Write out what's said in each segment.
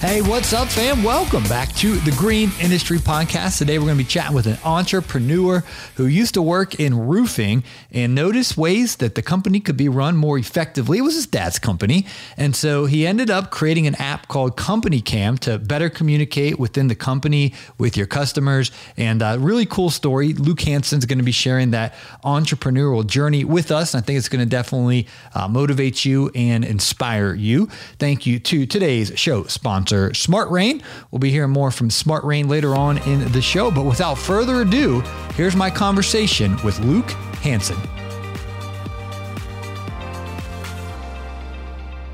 Hey, what's up, fam? Welcome back to the Green Industry Podcast. Today, we're going to be chatting with an entrepreneur who used to work in roofing and noticed ways that the company could be run more effectively. It was his dad's company. And so he ended up creating an app called Company Cam to better communicate within the company with your customers. And a really cool story. Luke Hansen's going to be sharing that entrepreneurial journey with us. And I think it's going to definitely uh, motivate you and inspire you. Thank you to today's show sponsor sponsor, Smart Rain. We'll be hearing more from Smart Rain later on in the show. But without further ado, here's my conversation with Luke Hansen.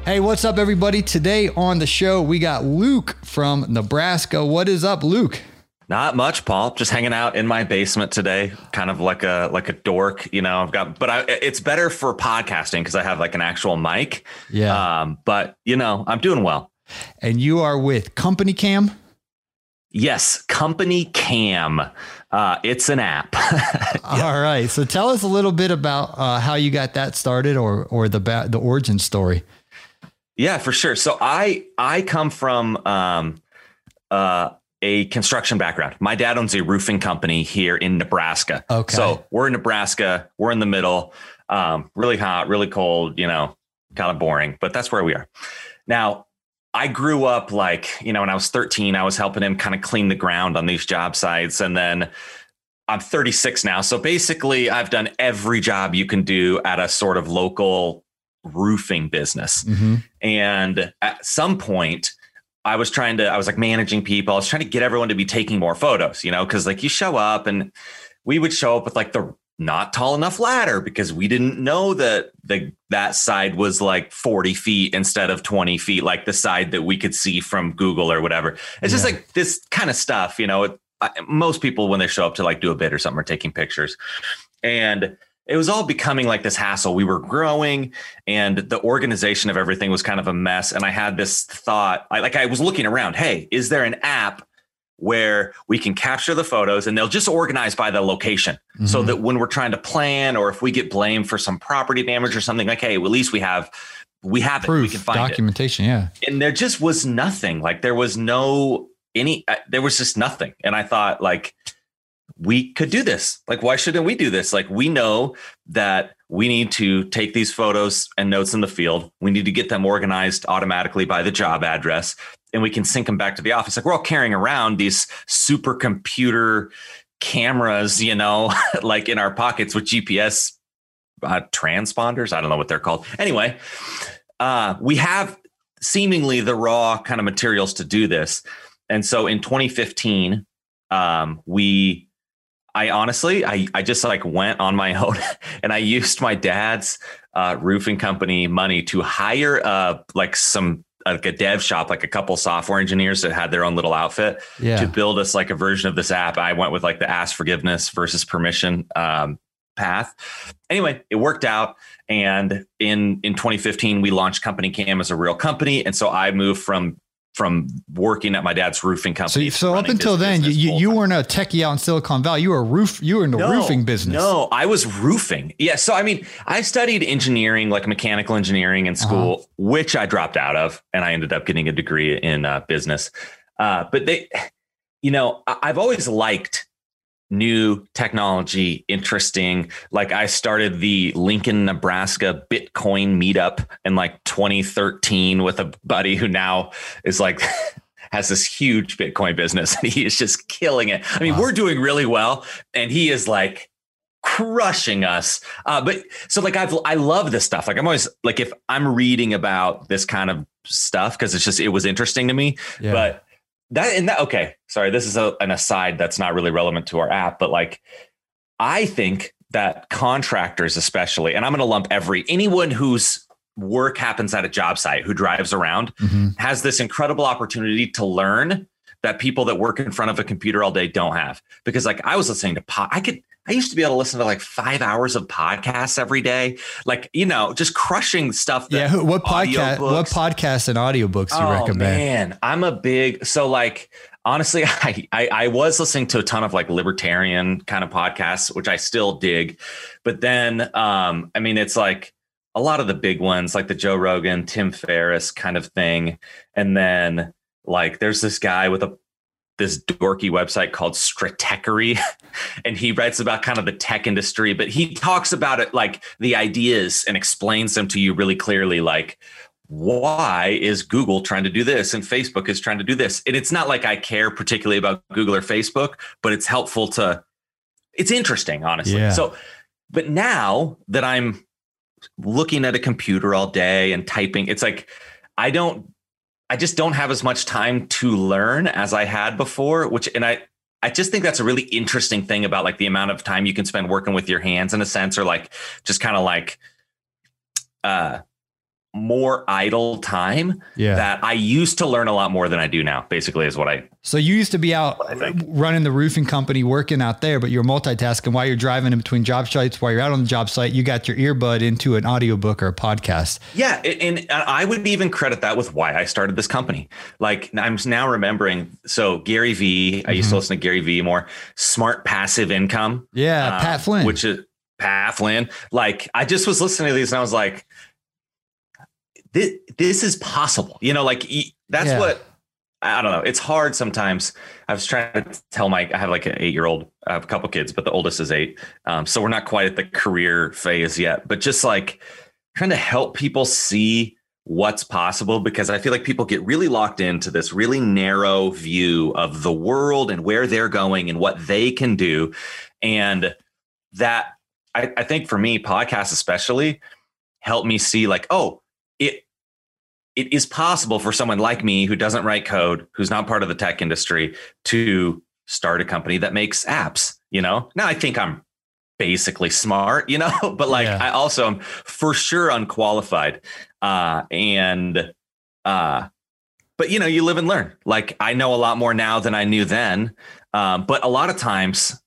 Hey, what's up, everybody? Today on the show, we got Luke from Nebraska. What is up, Luke? Not much, Paul. Just hanging out in my basement today, kind of like a like a dork, you know. I've got, but I, it's better for podcasting because I have like an actual mic. Yeah. Um, but you know, I'm doing well and you are with Company Cam. Yes, Company Cam. Uh, it's an app. All right. So tell us a little bit about uh, how you got that started, or or the ba- the origin story. Yeah, for sure. So I I come from um, uh, a construction background. My dad owns a roofing company here in Nebraska. Okay. So we're in Nebraska. We're in the middle. Um, really hot, really cold. You know, kind of boring, but that's where we are. Now I grew up like, you know, when I was 13, I was helping him kind of clean the ground on these job sites. And then I'm 36 now. So basically, I've done every job you can do at a sort of local roofing business. Mm-hmm. And at some point, I was trying to, I was like managing people. I was trying to get everyone to be taking more photos, you know, because like you show up and we would show up with like the not tall enough ladder because we didn't know that the that side was like 40 feet instead of 20 feet, like the side that we could see from Google or whatever. It's yeah. just like this kind of stuff, you know. It, most people when they show up to like do a bid or something are taking pictures, and it was all becoming like this hassle. We were growing, and the organization of everything was kind of a mess. And I had this thought, I, like I was looking around. Hey, is there an app where we can capture the photos and they'll just organize by the location. Mm-hmm. so that when we're trying to plan or if we get blamed for some property damage or something like hey well, at least we have we have Proof, it. We can find documentation it. yeah. And there just was nothing. Like there was no any uh, there was just nothing. And i thought like we could do this. Like why shouldn't we do this? Like we know that we need to take these photos and notes in the field. We need to get them organized automatically by the job address and we can sync them back to the office. Like we're all carrying around these supercomputer cameras, you know, like in our pockets with GPS uh, transponders. I don't know what they're called. Anyway, uh, we have seemingly the raw kind of materials to do this. And so in 2015, um, we, I honestly, I, I just like went on my own and I used my dad's uh, roofing company money to hire uh, like some like a dev shop, like a couple software engineers that had their own little outfit yeah. to build us like a version of this app. I went with like the ask forgiveness versus permission um, path. Anyway, it worked out. And in in 2015, we launched Company Cam as a real company. And so I moved from from working at my dad's roofing company. So, so up until then, you, you weren't a techie out in Silicon Valley. You were a roof. You were in the no, roofing business. No, I was roofing. Yeah. So I mean, I studied engineering, like mechanical engineering in school, uh-huh. which I dropped out of, and I ended up getting a degree in uh, business. Uh, but they, you know, I've always liked new technology, interesting. Like I started the Lincoln, Nebraska Bitcoin meetup in like 2013 with a buddy who now is like has this huge Bitcoin business and he is just killing it. I mean, wow. we're doing really well and he is like crushing us. Uh, but so like I've I love this stuff. Like I'm always like if I'm reading about this kind of stuff because it's just it was interesting to me. Yeah. But that and that okay sorry this is a, an aside that's not really relevant to our app but like i think that contractors especially and i'm going to lump every anyone who's work happens at a job site who drives around mm-hmm. has this incredible opportunity to learn that people that work in front of a computer all day don't have. Because like I was listening to pod, I could I used to be able to listen to like five hours of podcasts every day, like you know, just crushing stuff. yeah, what podcast? What podcasts and audiobooks you oh, recommend? Man, I'm a big so like honestly, I, I, I was listening to a ton of like libertarian kind of podcasts, which I still dig, but then um, I mean, it's like a lot of the big ones, like the Joe Rogan, Tim Ferriss kind of thing, and then like there's this guy with a this dorky website called Stratechery, and he writes about kind of the tech industry, but he talks about it like the ideas and explains them to you really clearly, like why is Google trying to do this and Facebook is trying to do this? And it's not like I care particularly about Google or Facebook, but it's helpful to it's interesting, honestly. Yeah. So, but now that I'm looking at a computer all day and typing, it's like I don't I just don't have as much time to learn as I had before, which, and I, I just think that's a really interesting thing about like the amount of time you can spend working with your hands in a sense, or like just kind of like, uh, more idle time yeah. that I used to learn a lot more than I do now, basically, is what I. So you used to be out running the roofing company, working out there, but you're multitasking while you're driving in between job sites, while you're out on the job site, you got your earbud into an audiobook or a podcast. Yeah. And I would even credit that with why I started this company. Like I'm now remembering. So Gary Vee, mm-hmm. I used to mm-hmm. listen to Gary Vee more, smart passive income. Yeah. Uh, Pat Flynn. Which is Pat Flynn. Like I just was listening to these and I was like, this, this is possible. You know, like that's yeah. what I don't know. It's hard sometimes. I was trying to tell Mike, I have like an eight year old, I have a couple kids, but the oldest is eight. Um, so we're not quite at the career phase yet, but just like trying to help people see what's possible because I feel like people get really locked into this really narrow view of the world and where they're going and what they can do. And that I, I think for me, podcasts especially help me see like, oh, it it is possible for someone like me who doesn't write code, who's not part of the tech industry, to start a company that makes apps. You know, now I think I'm basically smart, you know, but like yeah. I also am for sure unqualified. Uh, and uh, but you know, you live and learn. Like I know a lot more now than I knew then. Um, but a lot of times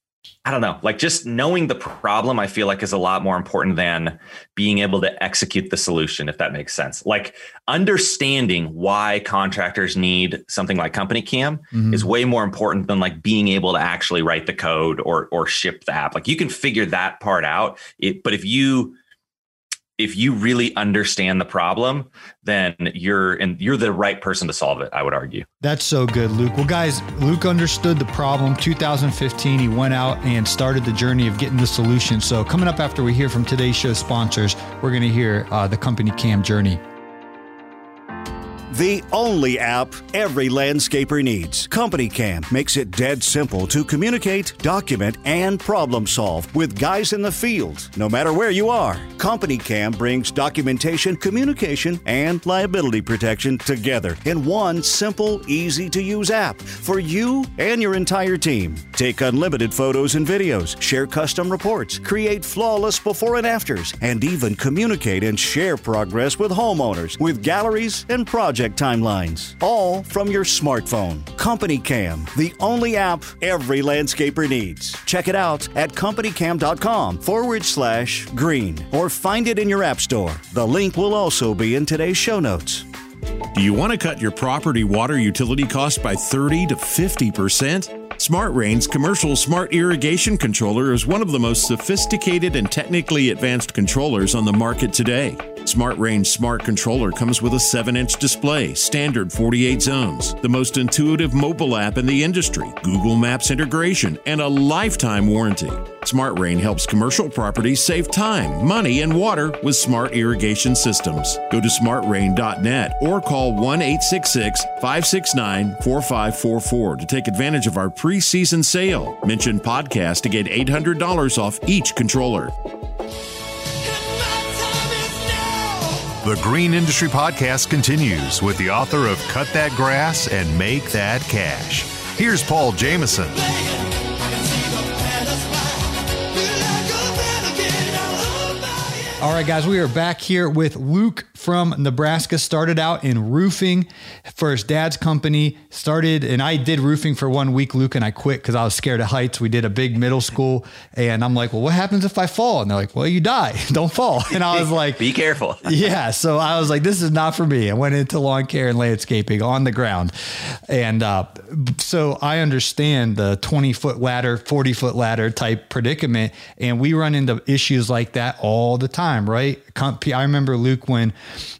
I don't know, like just knowing the problem, I feel like is a lot more important than being able to execute the solution, if that makes sense. Like understanding why contractors need something like Company Cam mm-hmm. is way more important than like being able to actually write the code or or ship the app. Like you can figure that part out, it, but if you if you really understand the problem, then you're and you're the right person to solve it, I would argue. That's so good, Luke. Well, guys, Luke understood the problem. 2015, he went out and started the journey of getting the solution. So, coming up after we hear from today's show sponsors, we're going to hear uh, the company Cam journey. The only app every landscaper needs. Company Cam makes it dead simple to communicate, document, and problem solve with guys in the field, no matter where you are. Company Cam brings documentation, communication, and liability protection together in one simple, easy to use app for you and your entire team. Take unlimited photos and videos, share custom reports, create flawless before and afters, and even communicate and share progress with homeowners with galleries and projects project timelines, all from your smartphone. Company Cam, the only app every landscaper needs. Check it out at companycam.com forward slash green or find it in your app store. The link will also be in today's show notes. Do you want to cut your property water utility cost by 30 to 50%? Smart Rain's commercial smart irrigation controller is one of the most sophisticated and technically advanced controllers on the market today. Smart Rain's Smart Controller comes with a 7 inch display, standard 48 zones, the most intuitive mobile app in the industry, Google Maps integration, and a lifetime warranty. Smart Rain helps commercial properties save time, money, and water with smart irrigation systems. Go to smartrain.net or call 1 866 569 4544 to take advantage of our preseason sale. Mention podcast to get $800 off each controller. The Green Industry Podcast continues with the author of Cut That Grass and Make That Cash. Here's Paul Jameson. All right, guys, we are back here with Luke from Nebraska, started out in roofing for his dad's company. Started, and I did roofing for one week, Luke, and I quit because I was scared of heights. We did a big middle school, and I'm like, well, what happens if I fall? And they're like, well, you die. Don't fall. And I was like, be careful. yeah. So I was like, this is not for me. I went into lawn care and landscaping on the ground. And uh, so I understand the 20 foot ladder, 40 foot ladder type predicament. And we run into issues like that all the time, right? I remember Luke when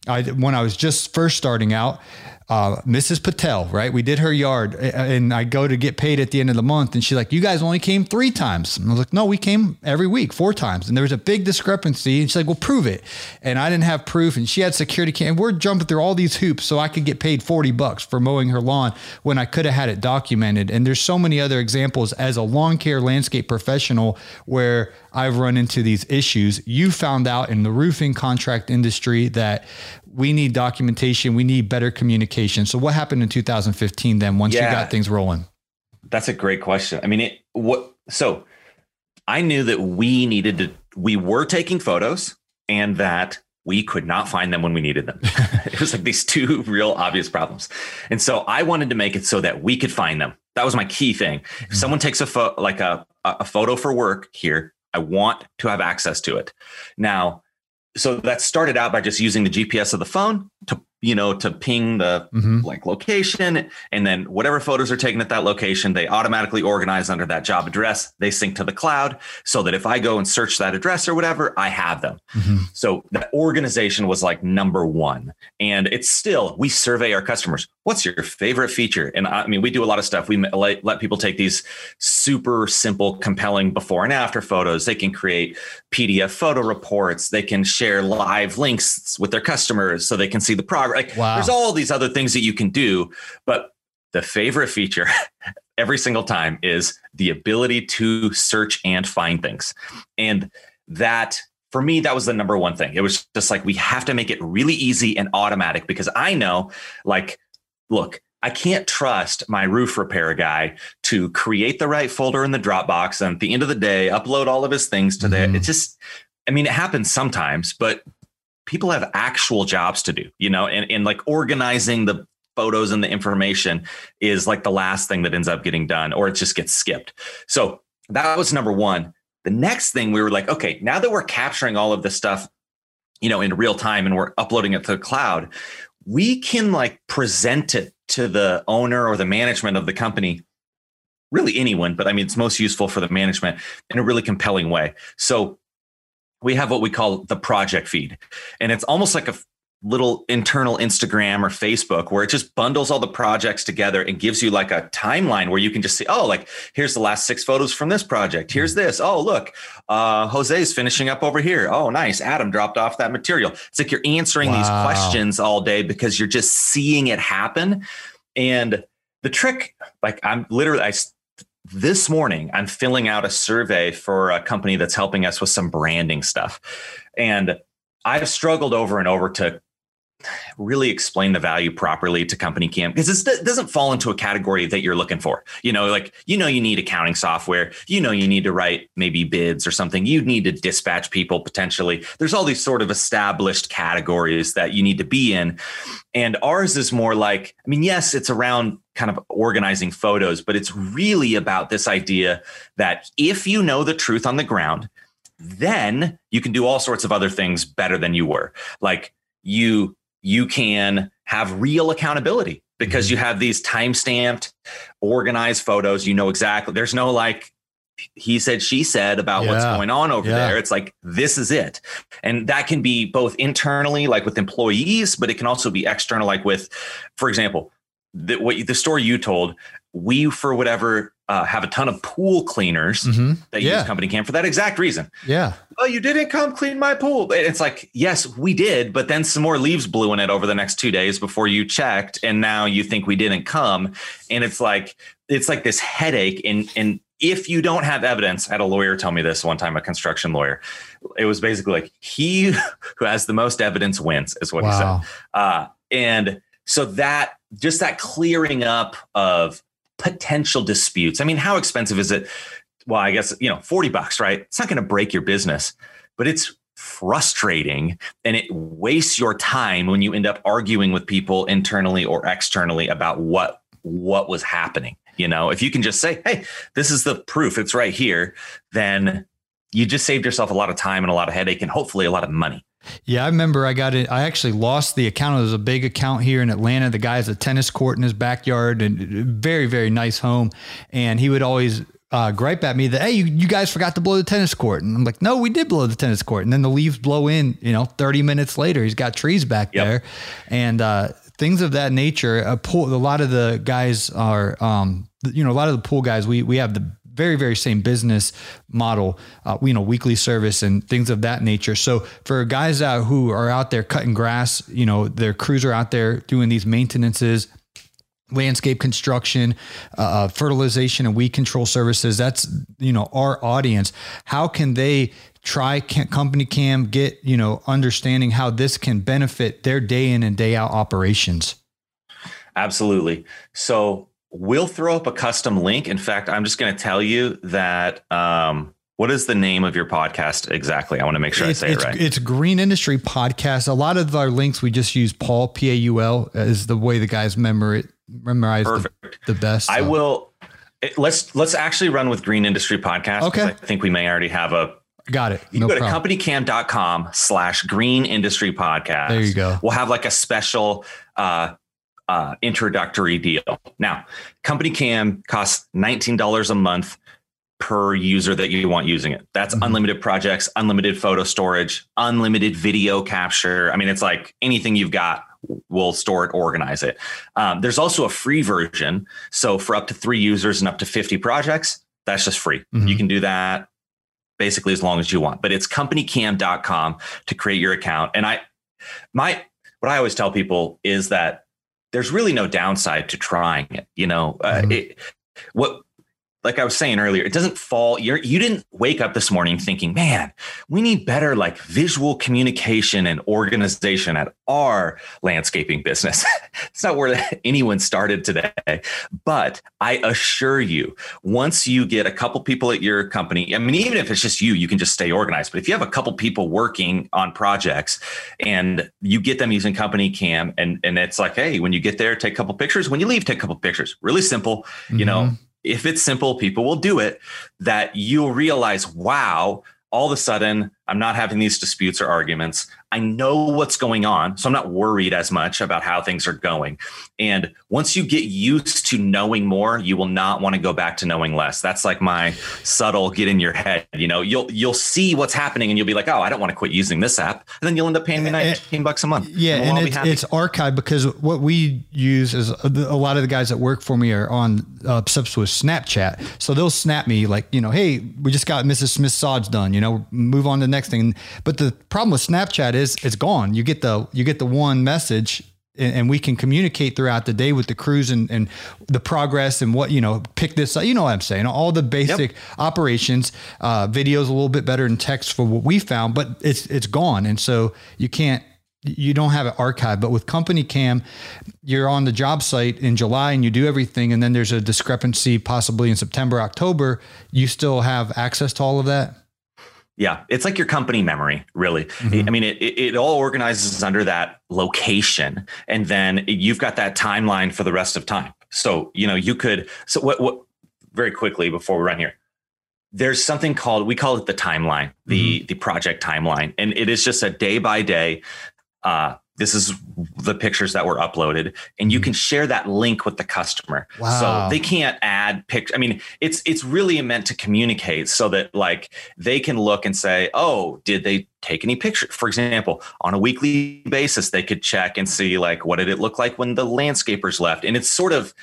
I when I was just first starting out, uh, Mrs. Patel, right? We did her yard, and I go to get paid at the end of the month, and she's like, "You guys only came three times." And I was like, "No, we came every week, four times." And there was a big discrepancy, and she's like, "Well, prove it." And I didn't have proof, and she had security cam. We're jumping through all these hoops so I could get paid forty bucks for mowing her lawn when I could have had it documented. And there's so many other examples as a lawn care landscape professional where I've run into these issues. You found out in the roofing contract industry that we need documentation, we need better communication. So what happened in 2015 then once yeah, you got things rolling? That's a great question. I mean, it what so I knew that we needed to we were taking photos and that we could not find them when we needed them. it was like these two real obvious problems. And so I wanted to make it so that we could find them. That was my key thing. Mm-hmm. If someone takes a photo like a a photo for work here, I want to have access to it. Now, so that started out by just using the GPS of the phone to you know, to ping the mm-hmm. like location and then whatever photos are taken at that location, they automatically organize under that job address. They sync to the cloud so that if I go and search that address or whatever, I have them. Mm-hmm. So that organization was like number one. And it's still, we survey our customers. What's your favorite feature? And I mean, we do a lot of stuff. We let, let people take these super simple, compelling before and after photos. They can create PDF photo reports. They can share live links with their customers so they can see the progress like wow. there's all these other things that you can do, but the favorite feature every single time is the ability to search and find things. And that for me, that was the number one thing. It was just like, we have to make it really easy and automatic because I know, like, look, I can't trust my roof repair guy to create the right folder in the Dropbox and at the end of the day, upload all of his things to mm-hmm. there. It just, I mean, it happens sometimes, but people have actual jobs to do, you know, and, and like organizing the photos and the information is like the last thing that ends up getting done or it just gets skipped. So that was number one. The next thing we were like, okay, now that we're capturing all of this stuff, you know, in real time and we're uploading it to the cloud, we can like present it to the owner or the management of the company really anyone but i mean it's most useful for the management in a really compelling way so we have what we call the project feed. And it's almost like a little internal Instagram or Facebook where it just bundles all the projects together and gives you like a timeline where you can just see, oh, like here's the last six photos from this project. Here's mm-hmm. this. Oh, look, uh, Jose's finishing up over here. Oh, nice. Adam dropped off that material. It's like you're answering wow. these questions all day because you're just seeing it happen. And the trick, like I'm literally, I this morning i'm filling out a survey for a company that's helping us with some branding stuff and i've struggled over and over to really explain the value properly to company cam because it doesn't fall into a category that you're looking for. You know like you know you need accounting software. You know you need to write maybe bids or something. You need to dispatch people potentially. There's all these sort of established categories that you need to be in. And ours is more like i mean yes it's around kind of organizing photos but it's really about this idea that if you know the truth on the ground then you can do all sorts of other things better than you were. Like you you can have real accountability because you mm-hmm. have these time stamped, organized photos. You know exactly. There's no like he said, she said about yeah. what's going on over yeah. there. It's like, this is it. And that can be both internally, like with employees, but it can also be external, like with, for example, the, what the story you told, we, for whatever uh, have a ton of pool cleaners mm-hmm. that yeah. use company cam for that exact reason. Yeah. Oh, you didn't come clean my pool. It's like, yes, we did, but then some more leaves blew in it over the next two days before you checked, and now you think we didn't come. And it's like it's like this headache. And and if you don't have evidence, I had a lawyer tell me this one time, a construction lawyer. It was basically like he who has the most evidence wins, is what wow. he said. Uh, and so that just that clearing up of potential disputes. I mean, how expensive is it? Well, I guess, you know, 40 bucks, right? It's not going to break your business, but it's frustrating and it wastes your time when you end up arguing with people internally or externally about what what was happening you know if you can just say hey this is the proof it's right here then you just saved yourself a lot of time and a lot of headache and hopefully a lot of money yeah, I remember I got it. I actually lost the account. It was a big account here in Atlanta. The guy has a tennis court in his backyard and very, very nice home. And he would always uh, gripe at me that hey, you, you guys forgot to blow the tennis court, and I'm like, no, we did blow the tennis court, and then the leaves blow in. You know, 30 minutes later, he's got trees back yep. there, and uh, things of that nature. A pool. A lot of the guys are, um, you know, a lot of the pool guys. We we have the very very same business model uh, you know weekly service and things of that nature so for guys out who are out there cutting grass you know their crews are out there doing these maintenances landscape construction, uh, uh, fertilization and weed control services. That's, you know, our audience. How can they try company cam, get, you know, understanding how this can benefit their day in and day out operations? Absolutely. So we'll throw up a custom link. In fact, I'm just going to tell you that, um, what is the name of your podcast exactly? I want to make sure it's, I say it right. It's Green Industry Podcast. A lot of our links we just use Paul P A U L is the way the guys memorize it memorize the, the, best. I will. It, let's let's actually run with Green Industry Podcast. Okay. I think we may already have a. Got it. You no go problem. to companycam.com slash green industry podcast. There you go. We'll have like a special uh, uh, introductory deal. Now, Company Cam costs $19 a month per user that you want using it. That's mm-hmm. unlimited projects, unlimited photo storage, unlimited video capture. I mean, it's like anything you've got we'll store it, organize it. Um, there's also a free version. So for up to three users and up to 50 projects, that's just free. Mm-hmm. You can do that basically as long as you want. But it's companycam.com to create your account. And I, my, what I always tell people is that there's really no downside to trying it. You know, uh, mm-hmm. uh, it, what like I was saying earlier, it doesn't fall. You're, you didn't wake up this morning thinking, man, we need better like visual communication and organization at our landscaping business. it's not where anyone started today. But I assure you, once you get a couple people at your company, I mean, even if it's just you, you can just stay organized. But if you have a couple people working on projects and you get them using company cam and, and it's like, hey, when you get there, take a couple pictures. When you leave, take a couple pictures. Really simple, mm-hmm. you know mm-hmm if it's simple, people will do it, that you'll realize, wow, all of a sudden I'm not having these disputes or arguments. I know what's going on. So I'm not worried as much about how things are going. And once you get used to knowing more, you will not want to go back to knowing less. That's like my subtle get in your head. You know, you'll you'll see what's happening and you'll be like, oh, I don't want to quit using this app. And then you'll end up paying me 19 bucks a month. Yeah. And, and it's, it's archived because what we use is a lot of the guys that work for me are on uh, subs with Snapchat. So they'll snap me like, you know, hey, we just got Mrs. Smith sods done, you know, move on to the next thing. But the problem with Snapchat is it's gone. You get the you get the one message and, we can communicate throughout the day with the crews and, and the progress and what you know pick this up you know what i'm saying all the basic yep. operations uh, videos a little bit better than text for what we found but it's it's gone and so you can't you don't have it archived but with company cam you're on the job site in july and you do everything and then there's a discrepancy possibly in september october you still have access to all of that yeah, it's like your company memory, really. Mm-hmm. I mean, it, it, all organizes under that location, and then you've got that timeline for the rest of time. So you know, you could. So what? What? Very quickly before we run here, there's something called we call it the timeline, the mm-hmm. the project timeline, and it is just a day by day uh, this is the pictures that were uploaded and you mm-hmm. can share that link with the customer wow. so they can't add pictures i mean it's it's really meant to communicate so that like they can look and say oh did they take any pictures for example on a weekly basis they could check and see like what did it look like when the landscapers left and it's sort of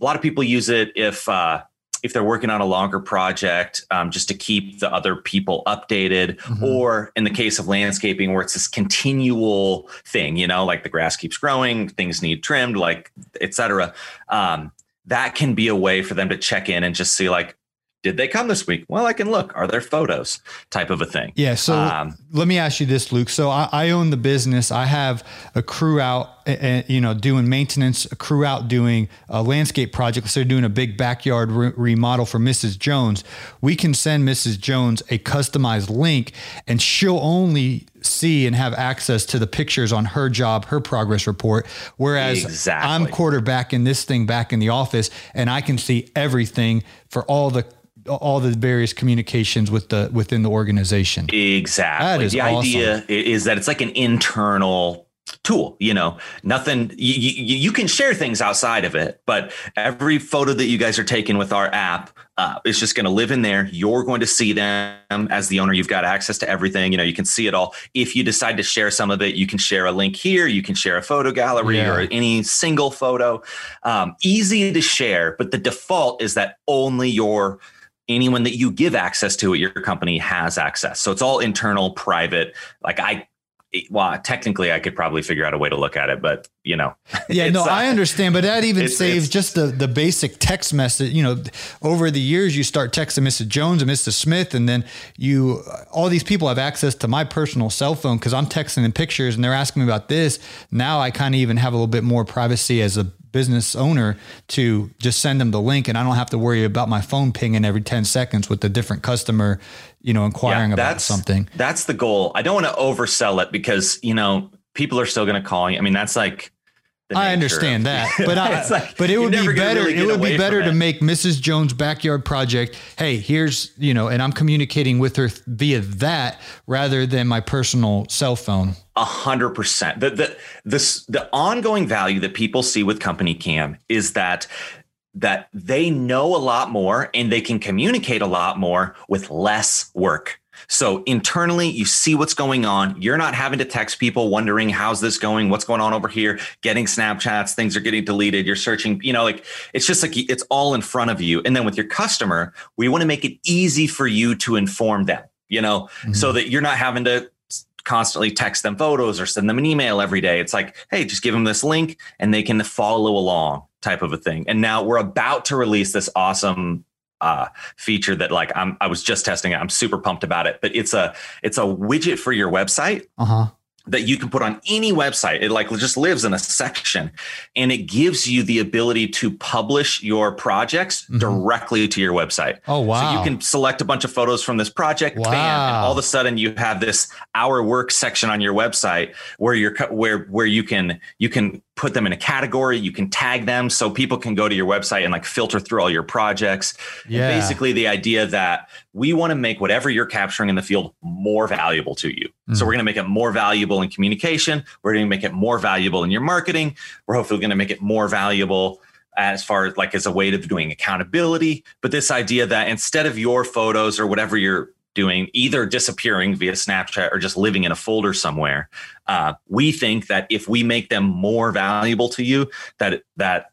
a lot of people use it if uh if they're working on a longer project, um, just to keep the other people updated, mm-hmm. or in the case of landscaping, where it's this continual thing, you know, like the grass keeps growing, things need trimmed, like etc. Um, that can be a way for them to check in and just see, like, did they come this week? Well, I can look. Are there photos? Type of a thing. Yeah. So um, let me ask you this, Luke. So I, I own the business. I have a crew out uh, you know, doing maintenance, a crew out doing a landscape project. So they're doing a big backyard re- remodel for Mrs. Jones. We can send Mrs. Jones a customized link, and she'll only see and have access to the pictures on her job, her progress report. Whereas Exactly. I'm quarterbacking this thing back in the office, and I can see everything for all the all the various communications with the within the organization. Exactly. That is the awesome. idea is that it's like an internal tool you know nothing you, you, you can share things outside of it but every photo that you guys are taking with our app uh, is just going to live in there you're going to see them as the owner you've got access to everything you know you can see it all if you decide to share some of it you can share a link here you can share a photo gallery Yeah. or any single photo um, easy to share but the default is that only your anyone that you give access to at your company has access. So it's all internal, private. Like I, well, technically, I could probably figure out a way to look at it, but you know, Yeah, no, uh, I understand, but that even it's- saves it's- just the the basic text message. You know, over the years, you start texting Mrs. Jones and Mrs. Smith, and then you all these people have access to my personal cell phone because I'm texting them pictures, and they're asking me about this. Now I kind of even have a little bit more privacy as a business owner to just send them the link, and I don't have to worry about my phone pinging every ten seconds with a different customer, you know, inquiring about that's something. That's the goal. I don't want to oversell it because you know people are still going to call you. I mean, that's like. I understand of- that, but I, like, but it would be better. really it would be better to make Mrs. Jones' backyard project. Hey, here's you know, and I'm communicating with her via that rather than my personal cell phone. A hundred percent. The the this the ongoing value that people see with Company Cam is that that they know a lot more and they can communicate a lot more with less work. So internally, you see what's going on. You're not having to text people wondering how's this going, what's going on over here, getting Snapchats, things are getting deleted. You're searching, you know, like it's just like it's all in front of you. And then with your customer, we want to make it easy for you to inform them, you know, mm-hmm. so that you're not having to constantly text them photos or send them an email every day. It's like, hey, just give them this link and they can follow along type of a thing. And now we're about to release this awesome uh, feature that like I'm I was just testing it. I'm super pumped about it. But it's a it's a widget for your website Uh huh. That you can put on any website. It like just lives in a section and it gives you the ability to publish your projects mm-hmm. directly to your website. Oh wow. So you can select a bunch of photos from this project, bam, and Wow. all of a sudden you have this our work section on your website where you're where where you can you can put them in a category, you can tag them so people can go to your website and like filter through all your projects. And Yeah. basically the idea that we want to make whatever you're capturing in the field more valuable to you. Mm. So we're going to make it more valuable in communication, we're going to make it more valuable in your marketing, we're hopefully going to make it more valuable as far as like as a way of doing accountability. But this idea that instead of your photos or whatever you're doing either disappearing via Snapchat or just living in a folder somewhere, uh, we think that if we make them more valuable to you, that that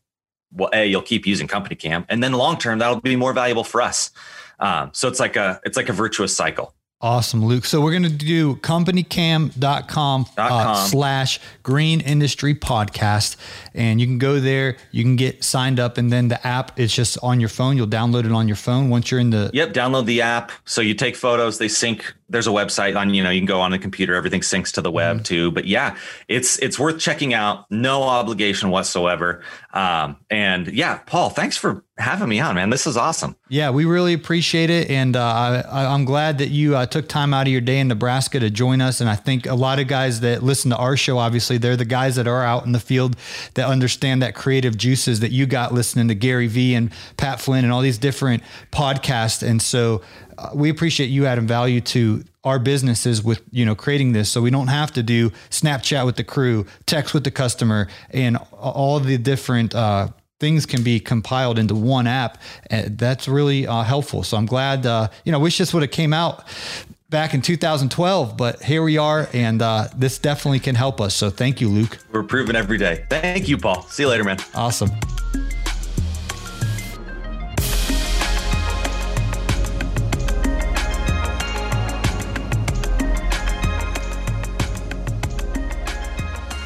well, a you'll keep using Company Cam, and then long term that'll be more valuable for us. Um, so it's like a it's like a virtuous cycle. Awesome, Luke. So we're going to do companycam.com uh, com. slash green industry podcast. And you can go there, you can get signed up, and then the app is just on your phone. You'll download it on your phone once you're in the. Yep, download the app. So you take photos, they sync. There's a website on, you know, you can go on the computer, everything syncs to the web Mm-hmm. too. But yeah, it's it's worth checking out. No obligation whatsoever. Um, and yeah, Paul, thanks for having me on, man. This is awesome. Yeah, we really appreciate it. And uh, I, I'm glad that you uh, took time out of your day in Nebraska to join us. And I think a lot of guys that listen to our show, obviously, they're the guys that are out in the field that understand that creative juices that you got listening to Gary Vee and Pat Flynn and all these different podcasts. And so we appreciate you adding value to our businesses with you know creating this so we don't have to do snapchat with the crew text with the customer and all the different uh, things can be compiled into one app. And that's really uh, helpful. So I'm glad, uh, you know, wish this would have came out back in 2012, but here we are. And uh, this definitely can help us. So thank you, Luke. We're improving every day. Thank you, Paul. See you later, man. Awesome.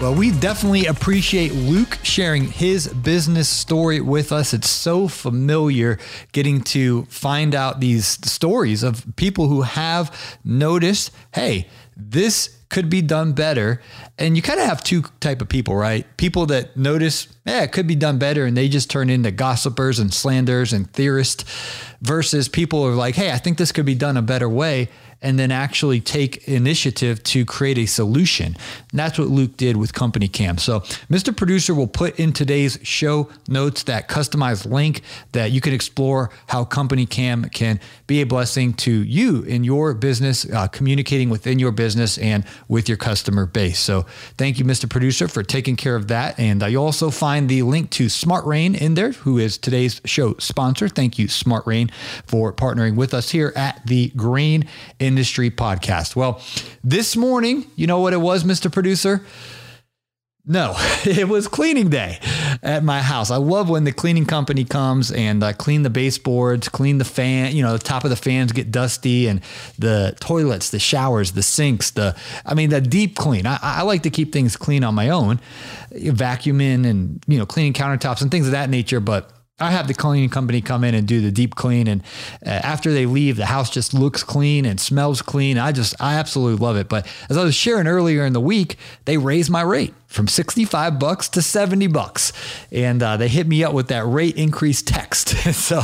Well, we definitely appreciate Luke sharing his business story with us. It's so familiar getting to find out these stories of people who have noticed, hey, this could be done better. And you kind of have two type of people, right? People that notice, yeah, it could be done better, and they just turn into gossipers and slanders and theorists, versus people who are like, hey, I think this could be done a better way and then actually take initiative to create a solution. And that's what Luke did with Company Cam. So, Mr. Producer will put in today's show notes that customized link that you can explore how Company Cam can be a blessing to you in your business, uh, communicating within your business and with your customer base. So, thank you, Mr. Producer, for taking care of that. And uh, you also find the link to Smart Rain in there, who is today's show sponsor. Thank you, Smart Rain, for partnering with us here at the Green Industry Podcast. Well, this morning, you know what it was, Mr. Producer? No, it was cleaning day at my house. I love when the cleaning company comes and uh, clean the baseboards, clean the fan. You know, the top of the fans get dusty, and the toilets, the showers, the sinks. The I mean, the deep clean. I, I like to keep things clean on my own, vacuuming and you know cleaning countertops and things of that nature. But I have the cleaning company come in and do the deep clean, and uh, after they leave, the house just looks clean and smells clean. I just, I absolutely love it. But as I was sharing earlier in the week, they raised my rate from 65 bucks to 70 bucks, and uh, they hit me up with that rate increase text. so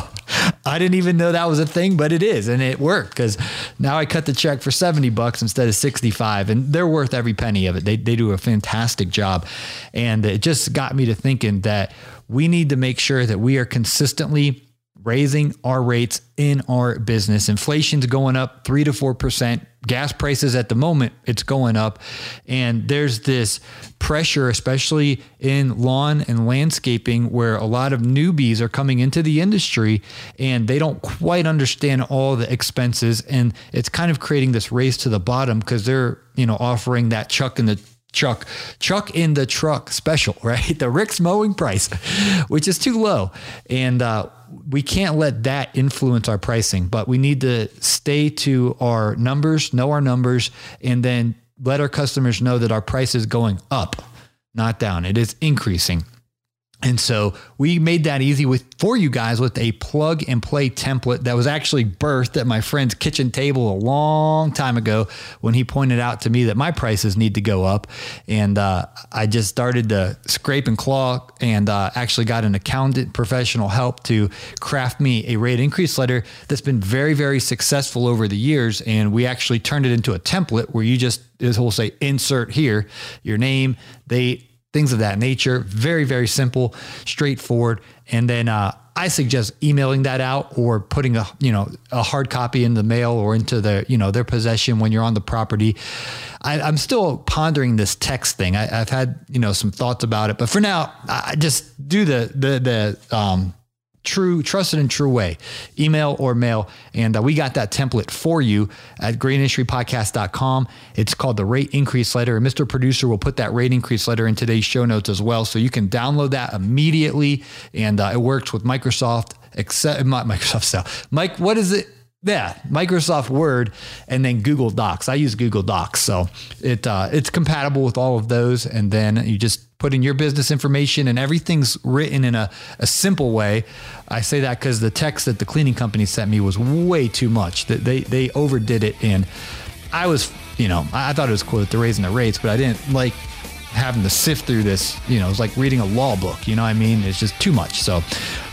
I didn't even know that was a thing, but it is, and it worked because now I cut the check for 70 bucks instead of 65, and they're worth every penny of it. They they do a fantastic job, and it just got me to thinking that we need to make sure that we are consistently raising our rates in our business. Inflation's going up 3 to 4%. Gas prices at the moment, it's going up. And there's this pressure, especially in lawn and landscaping, where a lot of newbies are coming into the industry and they don't quite understand all the expenses. And it's kind of creating this race to the bottom because they're, you know, offering that chuck in the Chuck, Chuck in the truck special, right? The Rick's mowing price, which is too low. And uh, we can't let that influence our pricing, but we need to stay to our numbers, know our numbers, and then let our customers know that our price is going up, not down. It is increasing. And so we made that easy with for you guys with a plug and play template that was actually birthed at my friend's kitchen table a long time ago when he pointed out to me that my prices need to go up. And uh, I just started to scrape and claw and uh, actually got an accountant professional help to craft me a rate increase letter that's been very, very successful over the years. And we actually turned it into a template where you just, this will say insert here, your name, date, things of that nature. Very, very simple, straightforward. And then uh, I suggest emailing that out or putting a you know a hard copy in the mail or into their you know their possession when you're on the property. I, am still pondering this text thing. I, have had you know some thoughts about it, but for now, I just do the the the um, true, trusted and true way, email or mail. And uh, we got that template for you at greenindustrypodcast.com. It's called the rate increase letter. And Mr. Producer will put that rate increase letter in today's show notes as well. So you can download that immediately. And uh, it works with Microsoft, except Microsoft stuff. Mike, what is it? Yeah, Microsoft Word and then Google Docs. I use Google Docs, so it uh, it's compatible with all of those. And then you just put in your business information and everything's written in a, a simple way. I say that because the text that the cleaning company sent me was way too much. That they they overdid it, and I was you know I thought it was cool that they're raising the rates, but I didn't like having to sift through this. You know, it's like reading a law book. You know what I mean? It's just too much. So,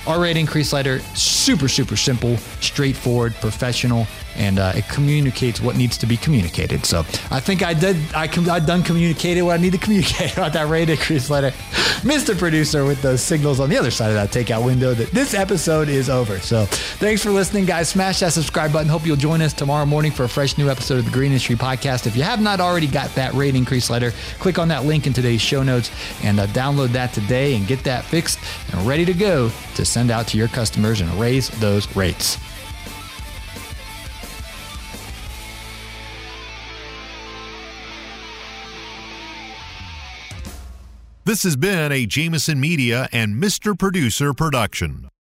our rate increase letter, super super simple, straightforward, professional and uh, it communicates what needs to be communicated. So I think I did. I com- I done communicated what I need to communicate about that rate increase letter, Mr. Producer, with those signals on the other side of that takeout window. That this episode is over. So thanks for listening, guys. Smash that subscribe button. Hope you'll join us tomorrow morning for a fresh new episode of the Green Industry Podcast. If you have not already got that rate increase letter, click on that link in today's show notes and uh, download that today and get that fixed and ready to go to send out to your customers and raise those rates. This has been a Jameson Media and Mr. Producer production.